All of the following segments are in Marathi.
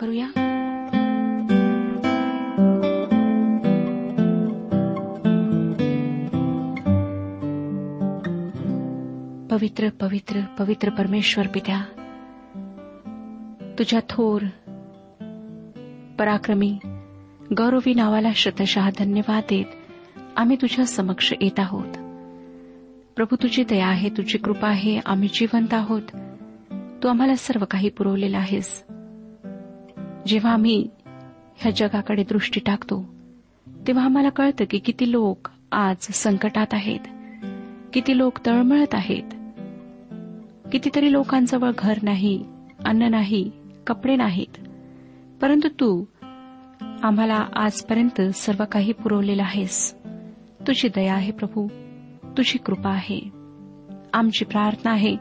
करूया? पवित्र पवित्र पवित्र परमेश्वर पित्या तुझ्या थोर पराक्रमी गौरवी नावाला शतशः धन्यवाद देत आम्ही तुझ्या समक्ष येत आहोत. प्रभू तुझी दया आहे तुझी कृपा आहे आम्ही जिवंत आहोत. तू आम्हाला सर्व काही पुरवलेलं आहेस. जेव्हा आम्ही ह्या जगाकडे दृष्टी टाकतो तेव्हा आम्हाला कळतं की किती लोक आज संकटात आहेत किती लोक तळमळत आहेत. कितीतरी लोकांजवळ घर नाही अन्न नाही कपडे नाहीत. परंतु तू आम्हाला आजपर्यंत सर्व काही पुरवलेलं आहेस. तुझी दया आहे प्रभू तुझी कृपा आहे. आमची प्रार्थना आहे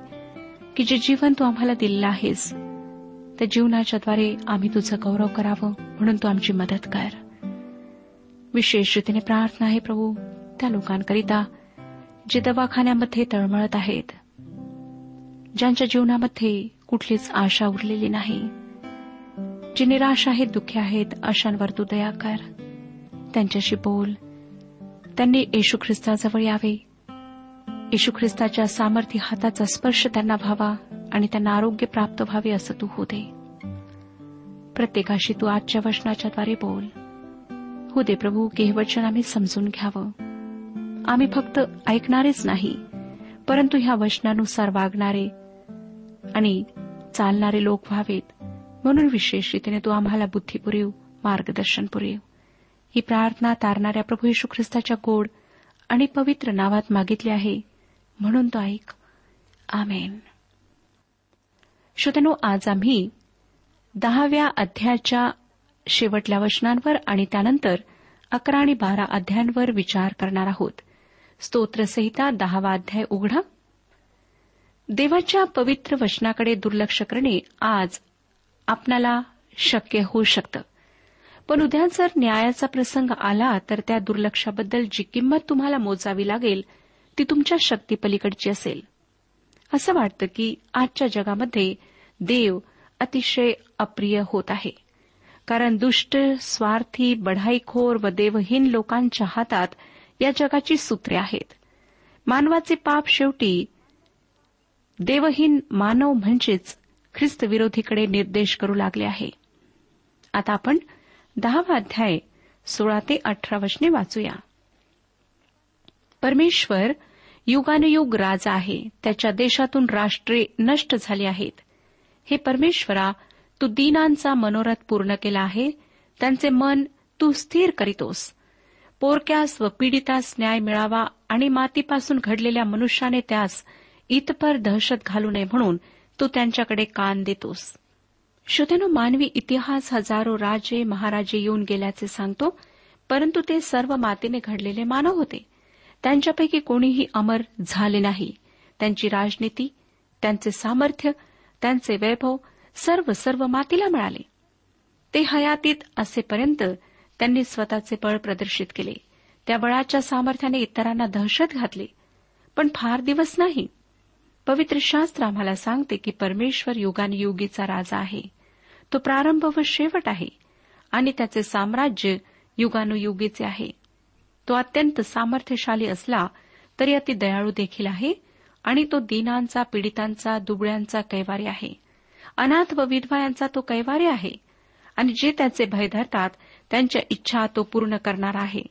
की जे जीवन तू आम्हाला दिलेलं आहेस त्या जीवनाच्याद्वारे आम्ही तुझं गौरव करावं म्हणून तू आमची मदत कर. विशेष रीतीने प्रार्थना आहे प्रभू त्या लोकांकरिता जे दवाखान्यामध्ये तळमळत आहेत ज्यांच्या जीवनामध्ये कुठलीच आशा उरलेली नाही जे निराश आहेत दुःखी आहेत अशांवर तू दया कर. त्यांच्याशी बोल. त्यांनी येशू ख्रिस्ताजवळ यावे. येशू ख्रिस्ताच्या सामर्थ्य हाताचा स्पर्श त्यांना व्हावा. आणि त्यांना आरोग्य प्राप्त व्हावे असं तू हो दे. प्रत्येकाशी तू आजच्या वचनाच्याद्वारे बोल. हो दे प्रभू की हे वचन आम्ही समजून घ्यावं. आम्ही फक्त ऐकणारेच नाही परंतु ह्या वचनानुसार वागणारे आणि चालणारे लोक व्हावेत. म्हणून विशेष रीतीने तू आम्हाला बुद्धी पुरेव मार्गदर्शन पुरेव. ही प्रार्थना तारणाऱ्या प्रभू येशू ख्रिस्ताच्या गोड आणि पवित्र नावात मागितली आहे. म्हणून तो ऐक. आमेन. श्रोतनो आज आम्ही दहाव्या अध्यायाच्या शेवटल्या वचनांवर आणि त्यानंतर अकरा आणि बारा अध्यायांवर विचार करणार आहोत. स्तोत्रसहिता दहावा अध्याय उघडा. देवाच्या पवित्र वचनाकडे दुर्लक्ष करणे आज आपणाला शक्य होऊ शकतं. पण उद्या जर न्यायाचा प्रसंग आला तर त्या दुर्लक्षाबद्दल जी किंमत तुम्हाला मोजावी लागेल ती तुमच्या शक्तीपलीकडची असेल. असं वाटतं की आजच्या जगामध्ये देव अतिशय अप्रिय होत आहे. कारण दुष्ट स्वार्थी बढाईखोर व देवहीन लोकांच्या हातात या जगाची सूत्रे आहेत. मानवाचे पाप शेवटी देवहीन मानव म्हणजेच ख्रिस्तविरोधीकडे निर्देश करू लागले आहे. आता आपण दहावा अध्याय सोळा ते अठरा वचने वाचूया. परमेश्वर युगानुयुग राजा आहे. त्याच्या देशातून राष्ट्रे नष्ट झाली आहेत. हे परमेश्वरा तू दीनांचा मनोरथ पूर्ण केला आहे त्यांचे मन तू स्थिर करीतोस. पोरक्यास व पीडितास न्याय मिळावा आणि मातीपासून घडलेल्या मनुष्याने त्यास इतपर दहशत घालू नये म्हणून तू त्यांच्याकडे कान देतोस. श्रोत्यानो मानवी इतिहास हजारो राजे महाराजे येऊन गेल्याचे सांगतो परंतु ते सर्व मातीने घडलेले मानव होते. त्यांच्यापैकी कोणीही अमर झाले नाही. त्यांची राजनीती त्यांचे सामर्थ्य त्यांचे वैभव सर्व सर्व मातीला मिळाले. ते हयातीत असेपर्यंत त्यांनी स्वतःचे बळ प्रदर्शित केले. त्या बळाच्या सामर्थ्याने इतरांना दहशत घातली. पण फार दिवस नाही. पवित्र शास्त्र आम्हाला सांगते की परमेश्वर युगानुयुगीचा राजा आहे. तो प्रारंभ व शेवट आहे आणि त्याचे साम्राज्य युगानुयुगीचे आहे. तो अत्यंत सामर्थ्यशाली असला तरी अति दयाळू देखील आहे आणि तो दीनांचा पीडितांचा दुबळ्यांचा कैवारी आहे. अनाथ व विधवा यांचा तो कैवारी आहे. आणि जे त्याचे भय धरतात त्यांच्या इच्छा तो पूर्ण करणार आहे.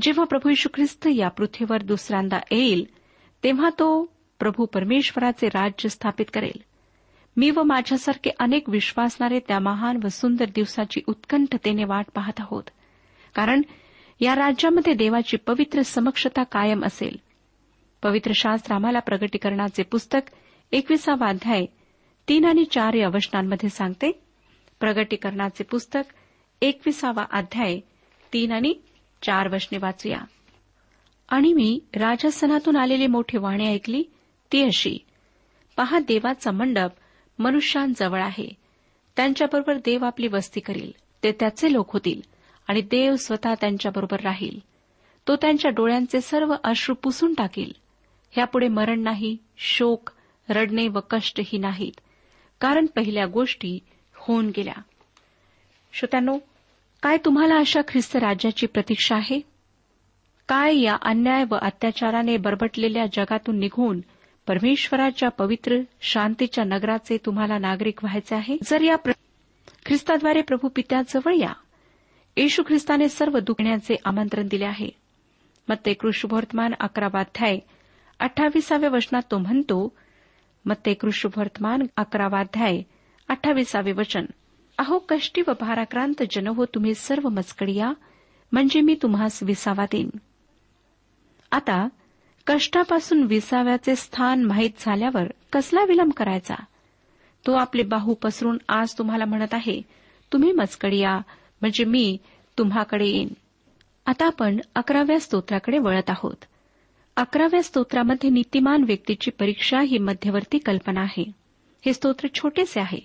जेव्हा प्रभू यशू ख्रिस्त या पृथ्वीवर दुसऱ्यांदा येईल तेव्हा तो प्रभू परमेश्वराचे राज्य स्थापित करेल. मी व माझ्यासारखे अनेक विश्वासणारे त्या महान व सुंदर दिवसाची उत्कंठतेने वाट पाहत आहोत. कारण या राज्यामध्ये देवाची पवित्र समक्षता कायम असेल. पवित्र शास्त्र आम्हाला प्रगटीकरणाचे पुस्तक एकविसावा अध्याय तीन आणि चार या वचनांमध्ये सांगते प्रगटीकरणाचे पुस्तक एकविसावा अध्याय तीन आणि चार वचने वाचूया. आणि मी राजस्थानातून आलेली मोठी वाणी ऐकली ती अशी पहा देवाचा मंडप मनुष्यांजवळ आहे. त्यांच्याबरोबर देव आपली वस्ती करील. ते त्याचे लोक होतील आणि देव स्वतः त्यांच्याबरोबर राहील. तो त्यांच्या डोळ्यांचे सर्व अश्रू पुसून टाकील. ह्यापुढे मरण नाही शोक रडणे व कष्टही नाहीत. कारण पहिल्या गोष्टी होऊन गेल्या. श्रोत्यानो काय तुम्हाला अशा ख्रिस्त राज्याची प्रतीक्षा आहे? काय या अन्याय व अत्याचाराने बरबटलेल्या जगातून निघून परमेश्वराच्या पवित्र शांतीच्या नगराचे तुम्हाला नागरिक व्हायचे आहे? जर या प्र- ख्रिस्ताद्वारे प्रभू पित्याजवळ या. येशू ख्रिस्ताने सर्व दुखण्याचे आमंत्रण दिले आहे. मग ते कृष्णवर्तमान अकरावाध्याय अठ्ठावीसाव्या वचनात तो म्हणतो मग ते कृष्णवर्तमान अकरावाध्याय अठ्ठावीसावे वचन. अहो कष्टी व भाराक्रांत जन हो तुम्ही सर्व मस्कडिया म्हणजे मी तुम्हास विसावा देईन. आता कष्टापासून विसाव्याचे स्थान माहीत झाल्यावर कसला विलंब करायचा? तो आपले बाहू पसरून आज तुम्हाला म्हणत आहे तुम्ही मस्कडिया म्हणजे मी तुम्हाकडे येईन. आता आपण अकराव्या स्तोत्राकडे वळत आहोत. अकराव्या स्तोत्रामध्ये नीतिमान व्यक्तीची परीक्षा ही मध्यवर्ती कल्पना आहे. हे स्तोत्र छोटेसे आहे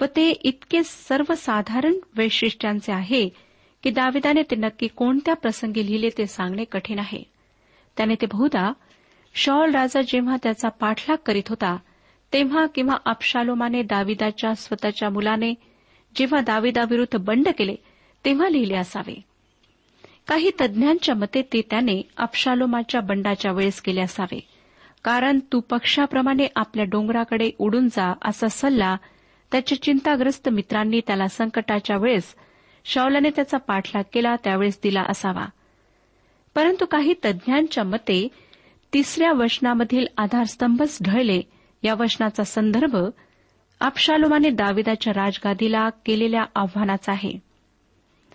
व ते इतके सर्वसाधारण वैशिष्ट्यांचे आहे की दाविदाने ते नक्की कोणत्या प्रसंगी लिहिले ते सांगणे कठीण आहे. त्याने ते बहुधा शॉल राजा जेव्हा त्याचा पाठलाग करीत होता तेव्हा किंवा अपशालोमाने दाविदाच्या स्वतःच्या मुलाने जेव्हा दाविदाविरुद्ध बंड केले तेव्हा लिहिले असावे. काही तज्ज्ञांच्या मते ते त्याने अपशालोमाच्या बंडाच्या वेळेस केले असावे. कारण तू पक्षाप्रमाणे आपल्या डोंगराकडे उडून जा असा सल्ला त्याच्या चिंताग्रस्त मित्रांनी त्याला संकटाच्या वेळेस शौलाने त्याचा पाठलाग केला त्यावेळेस दिला असावा. परंतु काही तज्ज्ञांच्या मते तिसऱ्या वचनामधील आधारस्तंभच ढळले या वचनाचा संदर्भ अपशालोमाने दाविदाच्या राजगादीला केलेल्या आव्हानाचा आहे.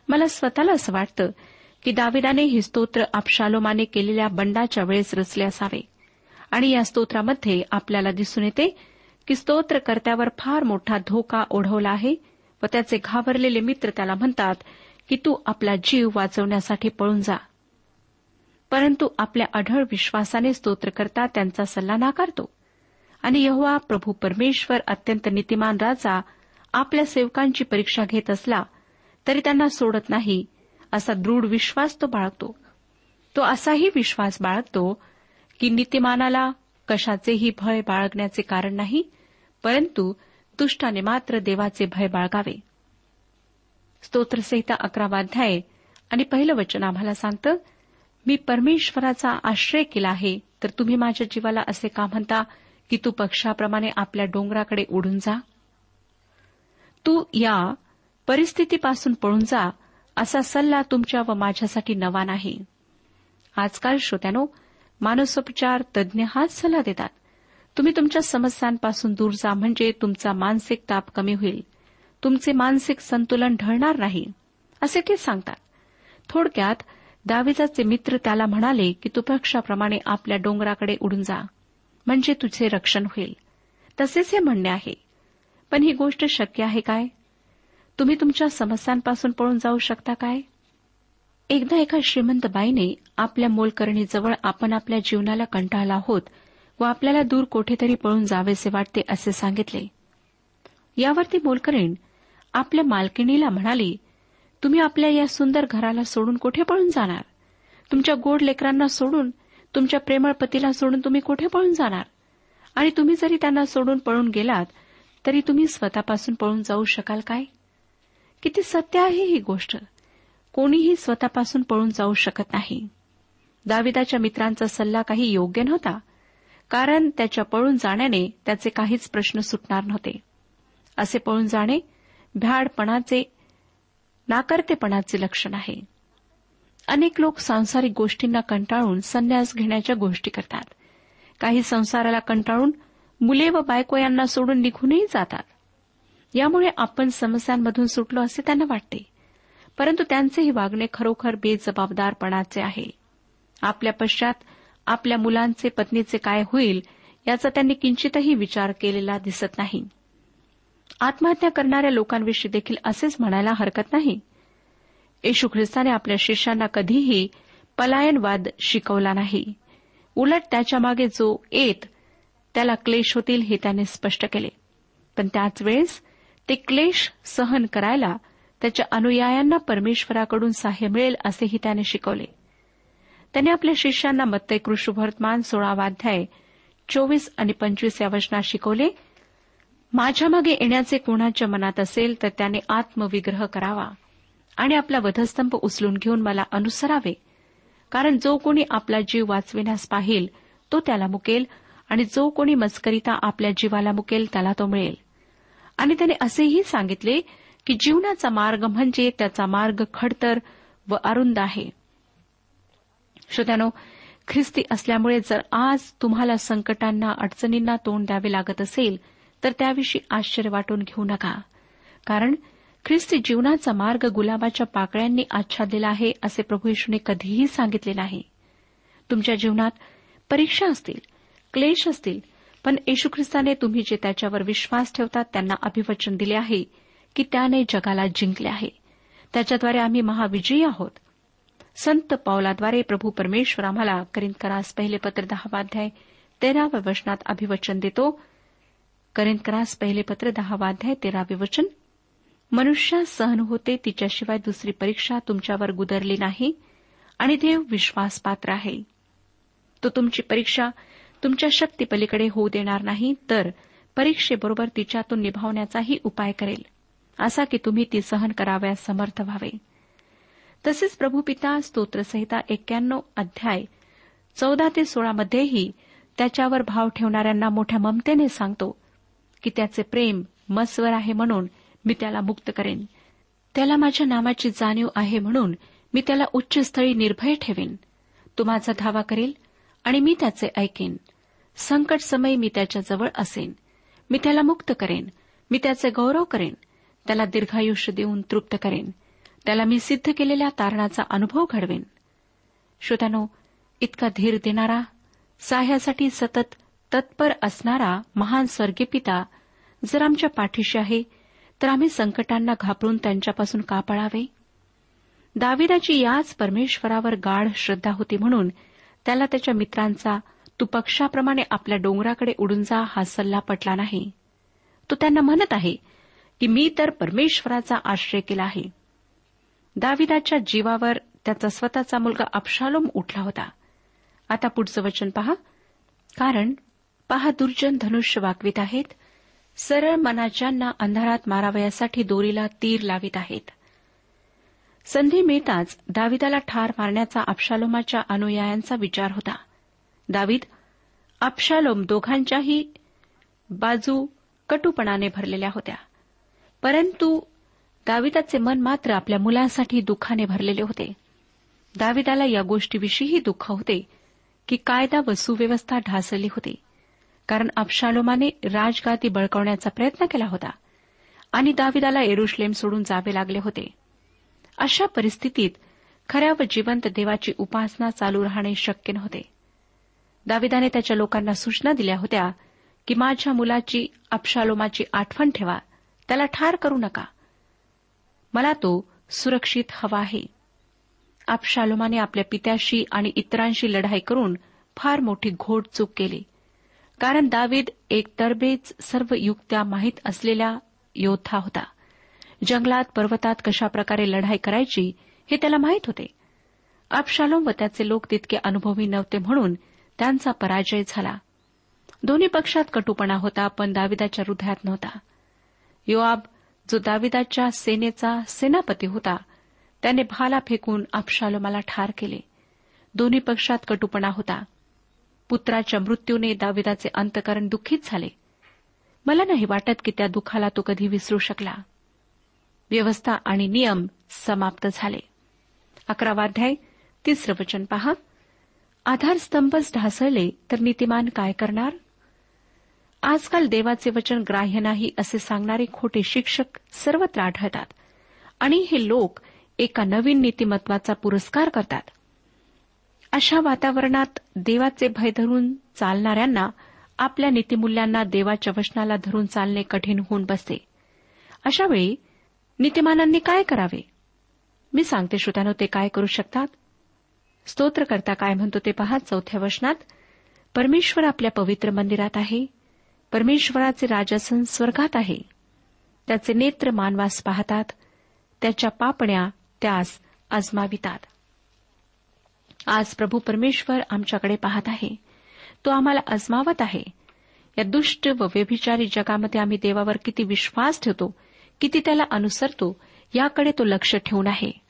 मला स्वतःला असं वाटतं की दाविदाने हे स्तोत्र अपशालोमाने केलेल्या बंडाच्या वेळेस रचले असावे. आणि या स्तोत्रामध्ये आपल्याला दिसून येते की स्तोत्रकर्त्यावर फार मोठा धोका ओढवला आहे व त्याचे घाबरलेले मित्र त्याला म्हणतात की तू आपला जीव वाचवण्यासाठी पळून जा. परंतु आपल्या अढळ विश्वासाने स्तोत्रकर्ता त्यांचा सल्ला नाकारतो. आणि यहोवा प्रभू परमेश्वर अत्यंत नीतिमान राजा आपल्या सेवकांची परीक्षा घेत असला तरी त्यांना सोडत नाही असा दृढ विश्वास तो बाळगतो. तो असाही विश्वास बाळगतो की नीतिमानाला कशाचेही भय बाळगण्याचे कारण नाही परंतु दुष्टाने मात्र देवाचे भय बाळगावे. स्तोत्रसहिता अकरावा अध्याय आणि पहिलं वचन आम्हाला सांगतं मी परमेश्वराचा आश्रय केला आहे तर तुम्ही माझ्या जीवाला असे का म्हणता की तू पक्षाप्रमाणे आपल्या डोंगराकडे उडून जा? तू या परिस्थितीपासून पळून जा असा सल्ला तुमच्या व माझ्यासाठी नवा नाही. आजकाल श्रोत्यानो मानसोपचार तज्ज्ञ हाच सल्ला देतात. तुम्ही तुमच्या समस्यांपासून दूर जा म्हणजे तुमचा मानसिक ताप कमी होईल. तुमचे मानसिक संतुलन ढळणार नाही असे ते सांगतात. थोडक्यात दाविजाचे मित्र त्याला म्हणाले की तू पक्षाप्रमाणे आपल्या डोंगराकडे उडून जा म्हणजे तुझे रक्षण होईल. तसेच हे म्हणणे आहे. पण ही गोष्ट शक्य आहे काय? तुम्ही तुमच्या समस्यांपासून पळून जाऊ शकता काय? एकदा एका श्रीमंत बाईने आपल्या मोलकरणीजवळ आपण आपल्या जीवनाला कंटाळला आहोत व आपल्याला दूर कोठेतरी पळून जावेसे वाटते असे सांगितले. यावरती मोलकरीण आपल्या मालकिणीला म्हणाली तुम्ही आपल्या या सुंदर घराला सोडून कुठे पळून जाणार? तुमच्या गोड लेकरांना सोडून तुमच्या प्रेमळ पतीला सोडून तुम्ही कुठे पळून जाणार? आणि तुम्ही जरी त्यांना सोडून पळून गेलात तरी तुम्ही स्वतःपासून पळून जाऊ शकाल काय? किती सत्य आहे ही गोष्ट. कोणीही स्वतःपासून पळून जाऊ शकत नाही. दाविदाच्या मित्रांचा सल्ला काही योग्य नव्हता कारण त्याच्या पळून जाण्याने त्याचे काहीच प्रश्न सुटणार नव्हते. असे पळून जाणे भ्याडपणाचे नाकर्तेपणाचे लक्षण आहे. अनेक लोक सांसारिक गोष्टींना कंटाळून संन्यास घेण्याच्या गोष्टी करतात. काही संसाराला कंटाळून मुले व बायको यांना सोडून निघूनही जातात. यामुळे आपण समस्यांमधून सुटलो असे त्यांना वाटते. परंतु त्यांचेही वागणे खरोखर बेजबाबदारपणाचे आहे. आपल्या पश्चात आपल्या मुलांचे पत्नीचे काय होईल याचा त्यांनी किंचितही विचार केलेला दिसत नाही. आत्महत्या करणाऱ्या लोकांविषयी देखील असेच म्हणायला हरकत नाही. येशू ख्रिस्ताने आपल्या शिष्यांना कधीही पलायनवाद शिकवला नाही. उलट त्याच्यामागे जो येत त्याला क्लेश होतील हे त्याने स्पष्ट केले. पण त्याच वेळेस ते क्लेश सहन करायला त्याच्या अनुयायांना परमेश्वराकडून सहाय्य मिळेल असेही त्याने शिकवले. त्याने आपल्या शिष्यांना मत्तय कृष्णवर्तमान सोळावाध्याय चोवीस आणि पंचवीस या वचनात शिकवले माझ्यामागे येण्याचे कोणाच्या मनात असेल तर त्याने आत्मविग्रह करावा आणि आपला वधस्तंभ उचलून घेऊन मला अनुसरावे. कारण जो कोणी आपला जीव वाचविण्यास पाहिल तो त्याला मुकेल आणि जो कोणी मस्करिता आपल्या जीवाला मुकेल त्याला तो मिळेल. आणि त्याने असेही सांगितले की जीवनाचा मार्ग म्हणजे त्याचा मार्ग खडतर व अरुंद आहे. श्रोत्यानो ख्रिस्ती असल्यामुळे जर आज तुम्हाला संकटांना अडचणींना तोंड द्यावे लागत असेल तर त्याविषयी आश्चर्य वाटून घेऊ नका. कारण ख्रिस्ती जीवनाचा मार्ग गुलाबाच्या पाकळ्यांनी आच्छादलेला आहे असे प्रभू येशूने कधीही सांगितले नाही. तुमच्या जीवनात परीक्षा असतील क्लेश असतील पण येशू ख्रिस्ताने तुम्ही जे त्याच्यावर विश्वास ठेवतात त्यांना अभिवचन दिले आहे की त्याने जगाला जिंकले आहे. त्याच्याद्वारे आम्ही महाविजयी आहोत. संत पावलाद्वारे प्रभू परमेश्वर आम्हाला करिंदकरास पहिले पत्र दहावाध्याय तेराव्या वचनात अभिवचन देतो. करिंदकरास पहिले पत्र दहावाध्याय तेरावे वचन मनुष्य सहन होते तिच्याशिवाय दुसरी परीक्षा तुमच्यावर गुदरली नाही आणि देव विश्वासपात्र आहे. तो तुमची परीक्षा तुमच्या शक्तीपलीकडे होऊ देणार नाही तर परीक्षेबरोबर तिच्यातून निभावण्याचाही उपाय करेल असा की तुम्ही ती सहन कराव्यास समर्थ व्हावे. तसेच प्रभू पिता स्तोत्रसहिता एक्क्याण्णव अध्याय चौदा ते सोळामध्येही त्याच्यावर भाव ठेवणाऱ्यांना मोठ्या ममतेने सांगतो की त्याचे प्रेम मस्वर आहे म्हणून मी त्याला मुक्त करेन. त्याला माझ्या नामाची जाणीव आहे म्हणून मी त्याला उच्चस्थळी निर्भय ठेवेन. तो माझा धावा करेल आणि मी त्याचे ऐकेन. संकट समय मी त्याच्याजवळ असेन. मी त्याला मुक्त करेन. मी त्याचे गौरव करेन. त्याला दीर्घायुष्य देऊन तृप्त करेन. त्याला मी सिद्ध केलेल्या तारणाचा अनुभव घडवेन. श्रोत्यानो इतका धीर देणारा साह्यासाठी सतत तत्पर असणारा महान स्वर्गीय पिता जर आमच्या पाठीशी आहे तर आम्ही संकटांना घाबरून त्यांच्यापासून का पळावे? दाविदाची याच परमेश्वरावर गाढ श्रद्धा होती म्हणून त्याला त्याच्या मित्रांचा तू पक्षाप्रमाणे आपल्या डोंगराकडे उडून जा हा सल्ला पटला नाही. तो त्यांना म्हणत आहे की मी तर परमेश्वराचा आश्रय केला आहे. दाविदाच्या जीवावर त्याचा स्वतःचा मुलगा अप्शालोम उठला होता. आता पुढचं वचन पहा. कारण पहा दुर्जन धनुष्य वाकवीत आहेत. सरळ मनाच्यांना अंधारात मारावयासाठी दोरीला तीर लावित आहेत. संधी मिळताच दाविदाला ठार मारण्याचा अपशालोमाच्या अनुयायांचा विचार होता. दावीद अबशालोम दोघांच्याही बाजू कटुपणाने भरलेल्या होत्या. परंतु दाविदाचे मन मात्र आपल्या मुलांसाठी दुःखाने भरलेले होते. दाविदाला या गोष्टीविषयीही दुःख होते की कायदा व सुव्यवस्था ढासळली होती कारण अबशालोमाने राजगादी बळकवण्याचा प्रयत्न केला होता आणि दाविदाला एरुश्लेम सोडून जावे लागले होते. अशा परिस्थितीत खऱ्या व जिवंत देवाची उपासना चालू राहणे शक्य नव्हते. दाविदाने त्याच्या लोकांना सूचना दिल्या होत्या की माझ्या मुलाची अप्शालोमाची आठवण ठेवा त्याला ठार करू नका. मला तो सुरक्षित हवा आहे. अप्शालोमाने आपल्या पित्याशी आणि इतरांशी लढाई करून फार मोठी घोड चूक केली. कारण दावीद एक तरबेज सर्व युक्त्या माहीत असलेला योद्धा होता. जंगलात पर्वतात कशाप्रकारे लढाई करायची हे त्याला माहीत होते. अप्शालोम व त्याचे लोक तितके अनुभवी नव्हते म्हणून त्यांचा पराजय झाला. दोन्ही पक्षात कटुपणा होता पण दाविदाच्या हृदयात नव्हता. योआब जो दाविदाच्या सेनेचा सेनापती होता त्याने भाला फेकून अबशालोमाला ठार केले. दोन्ही पक्षात कटुपणा होता. पुत्राच्या मृत्यूने दाविदाचे अंतकरण दुःखित झाले. मला नाही वाटत की त्या दुःखाला तो कधी विसरू शकला. व्यवस्था आणि नियम समाप्त झाले. अकरावाध्याय तिसरं वचन पहा. आधारस्तंभच ढासळले तर नीतिमान काय करणार? आजकाल देवाचे वचन ग्राह्य नाही असे सांगणारे खोटे शिक्षक सर्वत्र आढळतात. आणि हे लोक एका नवीन नीतिमत्वाचा पुरस्कार करतात. अशा वातावरणात देवाचे भय धरून चालणाऱ्यांना आपल्या नीतिमूल्यांना देवाच्या वचनाला धरून चालणे कठीण होऊन बसते. अशावेळी नीतिमानांनी काय करावे? मी सांगते श्रोत्यानो ते काय करू शकतात? स्तोत्रकर्ता काय म्हणतो ते पहा चौथ्या वचनात. परमेश्वर आपल्या पवित्र मंदिरात आहे. परमेश्वराचे राजासन स्वर्गात आहे. त्याचे नेत्र मानवास पाहतात. त्याच्या पापण्या त्यास आजमावितात. आज प्रभू परमेश्वर आमच्याकडे पाहत आहे. तो आम्हाला आजमावत आहे. या दुष्ट व व्यभिचारी जगामध्ये आम्ही देवावर किती विश्वास ठेवतो किती त्याला अनुसरतो याकडे तो लक्ष ठेवून आहे.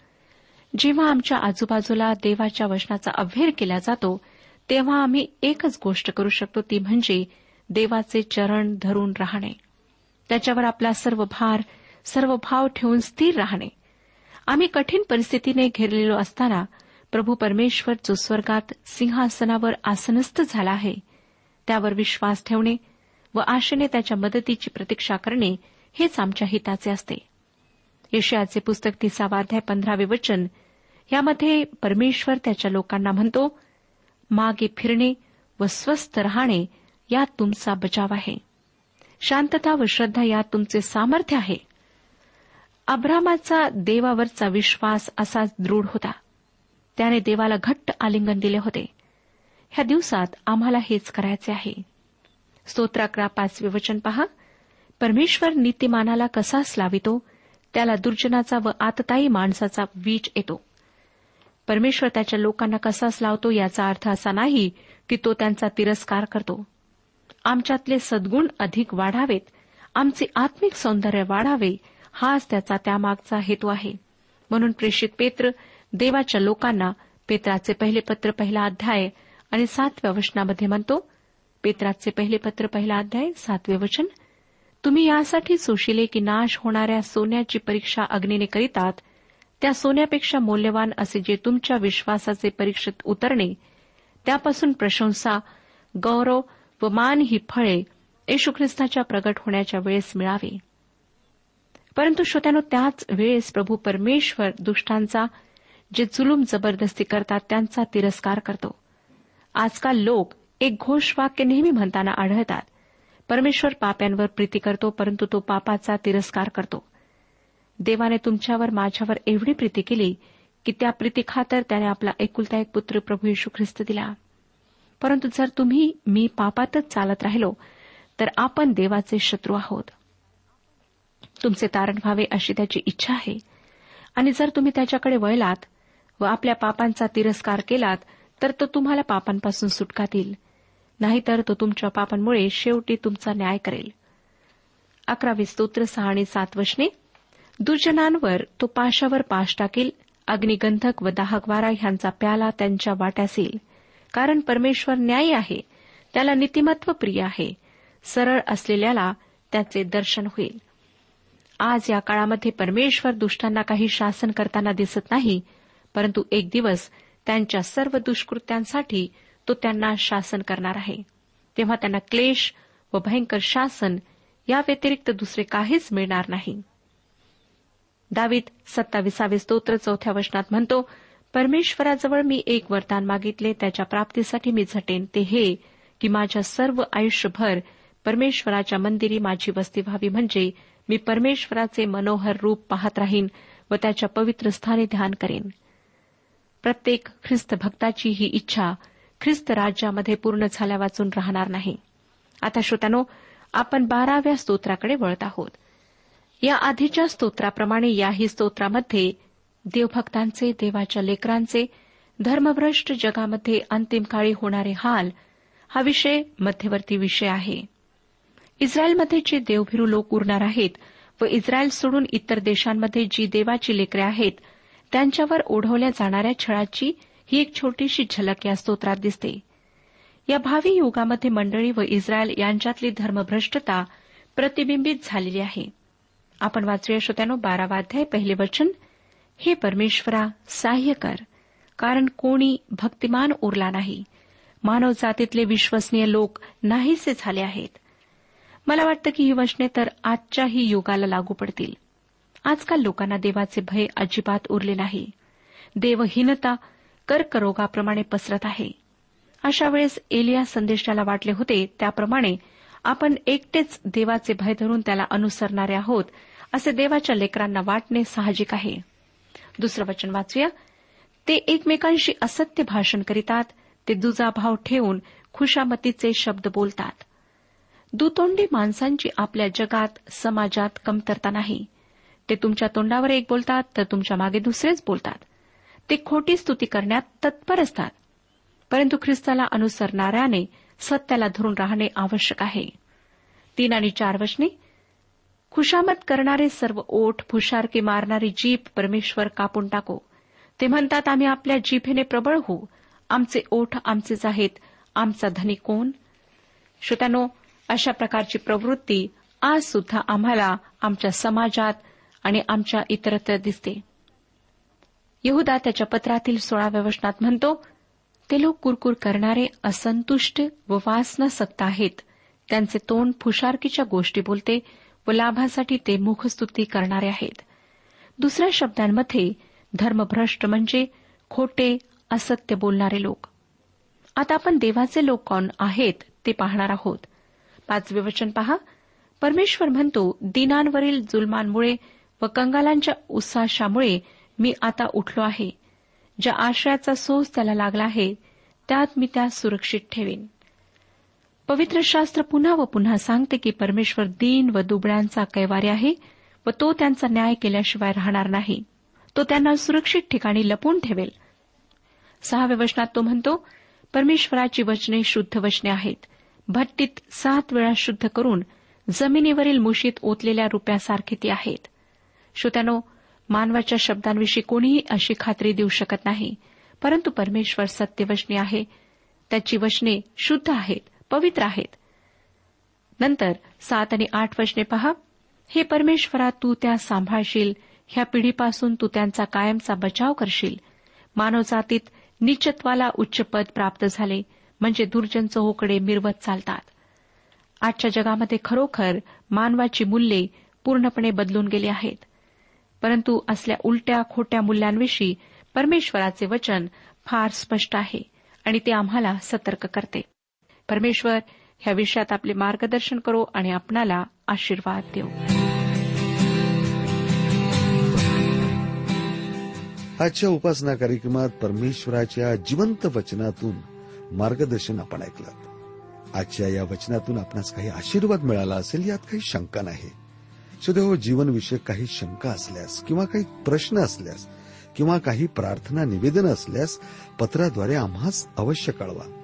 जेव्हा आमच्या आजूबाजूला देवाच्या वचनाचा अभ्यर केला जातो तेव्हा आम्ही एकच गोष्ट करू शकतो ती म्हणजे देवाचे चरण धरून राहणे. त्याच्यावर आपला सर्व भार सर्व भाव ठेवून स्थिर राहणे. आम्ही कठीण परिस्थितीने घेरलेलो असताना प्रभू परमेश्वर जो स्वर्गात सिंहासनावर आसनस्थ झाला आहे त्यावर विश्वास ठेवणे व आशेने त्याच्या मदतीची प्रतीक्षा करणे हेच आमच्या हिताचे असते. यशयाचे पुस्तक तिसावाध्याय पंधरावे वचन यामध्ये परमेश्वर त्याच्या लोकांना म्हणतो मागे फिरणे व स्वस्थ राहणे यात तुमचा बचाव आहे. शांतता व श्रद्धा यात तुमचे सामर्थ्य आहे. अब्रामाचा देवावरचा विश्वास असाच दृढ होता. त्याने देवाला घट्ट आलिंगन दिले होते. ह्या दिवसात आम्हाला हेच करायचे आहे. स्तोत्राकरा पाचवे वचन पहा. परमेश्वर नीतिमानाला कसा स्लावितो त्याला दुर्जनाचा व आतताई माणसाचा वीज येतो. परमेश्वर त्याच्या लोकांना कसाच लावतो याचा अर्थ असा नाही की तो त्यांचा तिरस्कार करतो. आमच्यातले सद्गुण अधिक वाढावेत. आमचे आत्मिक सौंदर्य वाढावे. हाच त्याचा त्यामागचा हेतू आहे. म्हणून प्रेषित पेत्र देवाच्या लोकांना पेत्राचे पहिले पत्र पहिला अध्याय आणि सातव्या वचनामध्ये म्हणतो पेत्राचे पहिले पत्र पहिला अध्याय सातवे वचन तुम्ही यासाठी सोशिले की नाश होणाऱ्या सोन्याची परीक्षा अग्निने करीतात त्या सोन्यापेक्षा मौल्यवान असे जे तुमच्या विश्वासाचे परीक्षेत उतरणे त्यापासून प्रशंसा गौरव व मान ही फळे येशू ख्रिस्ताच्या प्रगट होण्याच्या वेळेस मिळावे. परंतु श्रोत्यानो त्याच वेळेस प्रभू परमेश्वर दुष्टांचा जे जुलूम जबरदस्ती करतात त्यांचा तिरस्कार करतो. आजकाल लोक एक घोषवाक्य नेहमी म्हणताना आढळतात. परमेश्वर पाप्यांवर प्रीती करतो परंतु तो पापाचा तिरस्कार करतो. देवाने तुमच्यावर माझ्यावर एवढी प्रीती केली की त्या प्रीतीखातर त्याने आपला एकुलता एक पुत्र प्रभू येशू ख्रिस्त दिला. परंतु जर तुम्ही मी पापातच चालत राहिलो तर आपण देवाचे शत्रू आहोत. तुमचे तारण व्हावे अशी त्याची इच्छा आहे. आणि जर तुम्ही त्याच्याकडे वळलात व आपल्या पापांचा तिरस्कार केलात तर तो तुम्हाला पापांपासून सुटका देईल नाहीतर तो तुमच्या पापांमुळे शेवटी तुमचा न्याय करेल. अकरावी स्तोत्र सहा आणि सात वशने दुर्जनांवर तो पाशावर पाश टाकील अग्निगंधक व दाहकवारा ह्यांचा प्याला त्यांच्या वाट्यास येईल कारण परमेश्वर न्यायी आहे त्याला नीतिमत्व प्रिय आहे सरळ असलेल्याला त्याचे दर्शन होईल. आज या काळामध्ये परमेश्वर दुष्टांना काही शासन करताना दिसत नाही परंतु एक दिवस त्यांच्या सर्व दुष्कृत्यांसाठी तो त्यांना शासन करणार आहे. तेव्हा त्यांना क्लेश व भयंकर शासन या व्यतिरिक्त दुसरे काहीच मिळणार नाही. दावीत सत्ताविसावे स्तोत्र चौथ्या वचनात म्हणतो परमेश्वराजवळ मी एक वरदान मागितले त्याच्या प्राप्तीसाठी मी झटेन. ते हे की माझ्या सर्व आयुष्यभर परमेश्वराच्या मंदिरी माझी वस्ती व्हावी म्हणजे मी परमेश्वराचे मनोहर रूप पाहत राहीन व त्याच्या पवित्र स्थानी ध्यान करेन. प्रत्येक ख्रिस्त भक्ताची ही इच्छा ख्रिस्त राज्यामध्ये पूर्ण झाल्या वाचून राहणार नाही. आता श्रोत्यानो आपण बाराव्या स्तोत्राकडे वळत आहोत. या आधीच्या स्तोत्राप्रमाणे याही स्तोत्रामध्ये देवभक्तांचे देवाच्या लेकरांचे धर्मभ्रष्ट जगामध्ये अंतिम काळी होणारे हाल हा विषय मध्यवर्ती विषय आहे. इस्रायलमध्ये जे देवभिरू लोक उरणार आहेत व इस्रायल सोडून इतर देशांमध्ये जी देवाची लेकरे आहेत त्यांच्यावर ओढवल्या जाणाऱ्या छळाची ही एक छोटीशी झलक या स्तोत्रात दिसते. या भावी युगामध्ये मंडळी व इस्रायल यांच्यातली धर्मभ्रष्टता प्रतिबिंबित झालेली आहे. आपण वाचूया श्रोत्यानो बारावा अध्याय पहिले वचन. हे परमेश्वरा सहाय्य कर कारण कोणी भक्तिमान उरला नाही. मानव जातीतले विश्वसनीय लोक नाहीसे झाले आहेत. मला वाटतं की ही वचने तर आजच्याही युगाला लागू पडतील. आजकाल लोकांना देवाचे भय अजिबात उरले नाही. देवहीनता कर्करोगाप्रमाणे पसरत आहे. अशा वेळेस एलिया संदेशाला वाटले होते त्याप्रमाणे आपण एकटेच देवाचे भय धरून त्याला अनुसरणारे आहोत असे देवाच्या लेकरांना वाटणे साहजिक आहे. दुसरं वचन वाचूया. ते एकमेकांशी असत्य भाषण करीतात ते दुजाभाव ठेवून खुशामतीचे शब्द बोलतात. दुतोंडी माणसांची आपल्या जगात समाजात कमतरता नाही. ते तुमच्या तोंडावर एक बोलतात तर तुमच्या मागे दुसरेच बोलतात. ते खोटी स्तुती करण्यात तत्पर असतात. परंतु ख्रिस्ताला अनुसरणाऱ्याने सत्याला धरून राहणे आवश्यक आहे. तीन आणि चार वचने खुशामत करणारे सर्व ओठ फुशारकी मारणारी जीप परमेश्वर कापून टाको. ते म्हणतात आम्ही आपल्या जीभेने प्रबळ होऊ. आमचे ओठ आमचेच आहेत. आमचा धनी कोण? श्रोत्यानो अशा प्रकारची प्रवृत्ती आज सुद्धा आम्हाला आमच्या समाजात आणि आमच्या इतरत्र दिसते. यहुदा त्याच्या पत्रातील सोळाव्या वचनात म्हणतो ते लोक कुरकुर करणारे असंतुष्ट व वासनासक्त आहेत. त्यांचे तोंड फुशारकीच्या गोष्टी बोलते. व लाभासाठी ते मुखस्तुती करणारे आहेत. दुसऱ्या शब्दांमध्ये धर्मभ्रष्ट म्हणजे खोटे असत्य बोलणारे लोक. आता आपण देवाचे लोक कोण आहेत ते पाहणार आहोत. पाचवे वचन पहा. परमेश्वर म्हणतो दिनांवरील जुलमांमुळे व कंगालांच्या उत्साशामुळे मी आता उठलो आहे. ज्या आश्रयाचा सोस त्याला लागला आहे त्यात मी त्या सुरक्षित ठेवेन. पवित्र शास्त्र पुन्हा व पुन्हा सांगते की परमेश्वर दीन व दुबळ्यांचा कैवारी आहे व तो त्यांचा न्याय केल्याशिवाय राहणार नाही. तो त्यांना सुरक्षित ठिकाणी लपून ठेवेल. सहाव्या वचनात तो म्हणतो परमेश्वराची वचने शुद्ध वचने आहेत. भट्टीत सात वेळा शुद्ध करून जमिनीवरील मुशीत ओतलेल्या रुपयासारखी ती आहेत. श्रोत्यानो मानवाच्या शब्दांविषयी कोणीही अशी खात्री देऊ शकत नाही. परंतु परमेश्वर सत्यवचने आहे. त्याची वचने शुद्ध आहेत. पवित्र आहेत. नंतर सात आणि आठ वचने पहा. हे परमेश्वरा तू त्या सांभाळशील ह्या पिढीपासून तू त्यांचा कायमचा बचाव करशील. मानवजातीत निचत्वाला उच्च पद प्राप्त झाले म्हणजे दुर्जन चहोकडे मिरवत चालतात. आजच्या जगामध्ये खरोखर मानवाची मूल्ये पूर्णपणे बदलून गेली आहेत. परंतु असल्या उलट्या खोट्या मूल्यांविषयी परमेश्वराचे वचन फार स्पष्ट आहे आणि ते आम्हाला सतर्क करते. परमेश्वर ह्या विषयात आपले मार्गदर्शन करो आणि आपणाला आशीर्वाद देऊ आजच्या उपासना कार्यक्रमात परमेश्वराच्या जिवंत वचनातून मार्गदर्शन आपण ऐकलं. आजच्या या वचनातून आपणास काही आशीर्वाद मिळाला असेल यात काही शंका नाही. सुदैव हो, जीवनविषयक काही शंका असल्यास किंवा काही प्रश्न असल्यास किंवा काही प्रार्थना निवेदन असल्यास पत्राद्वारे आम्हास अवश्य कळवा.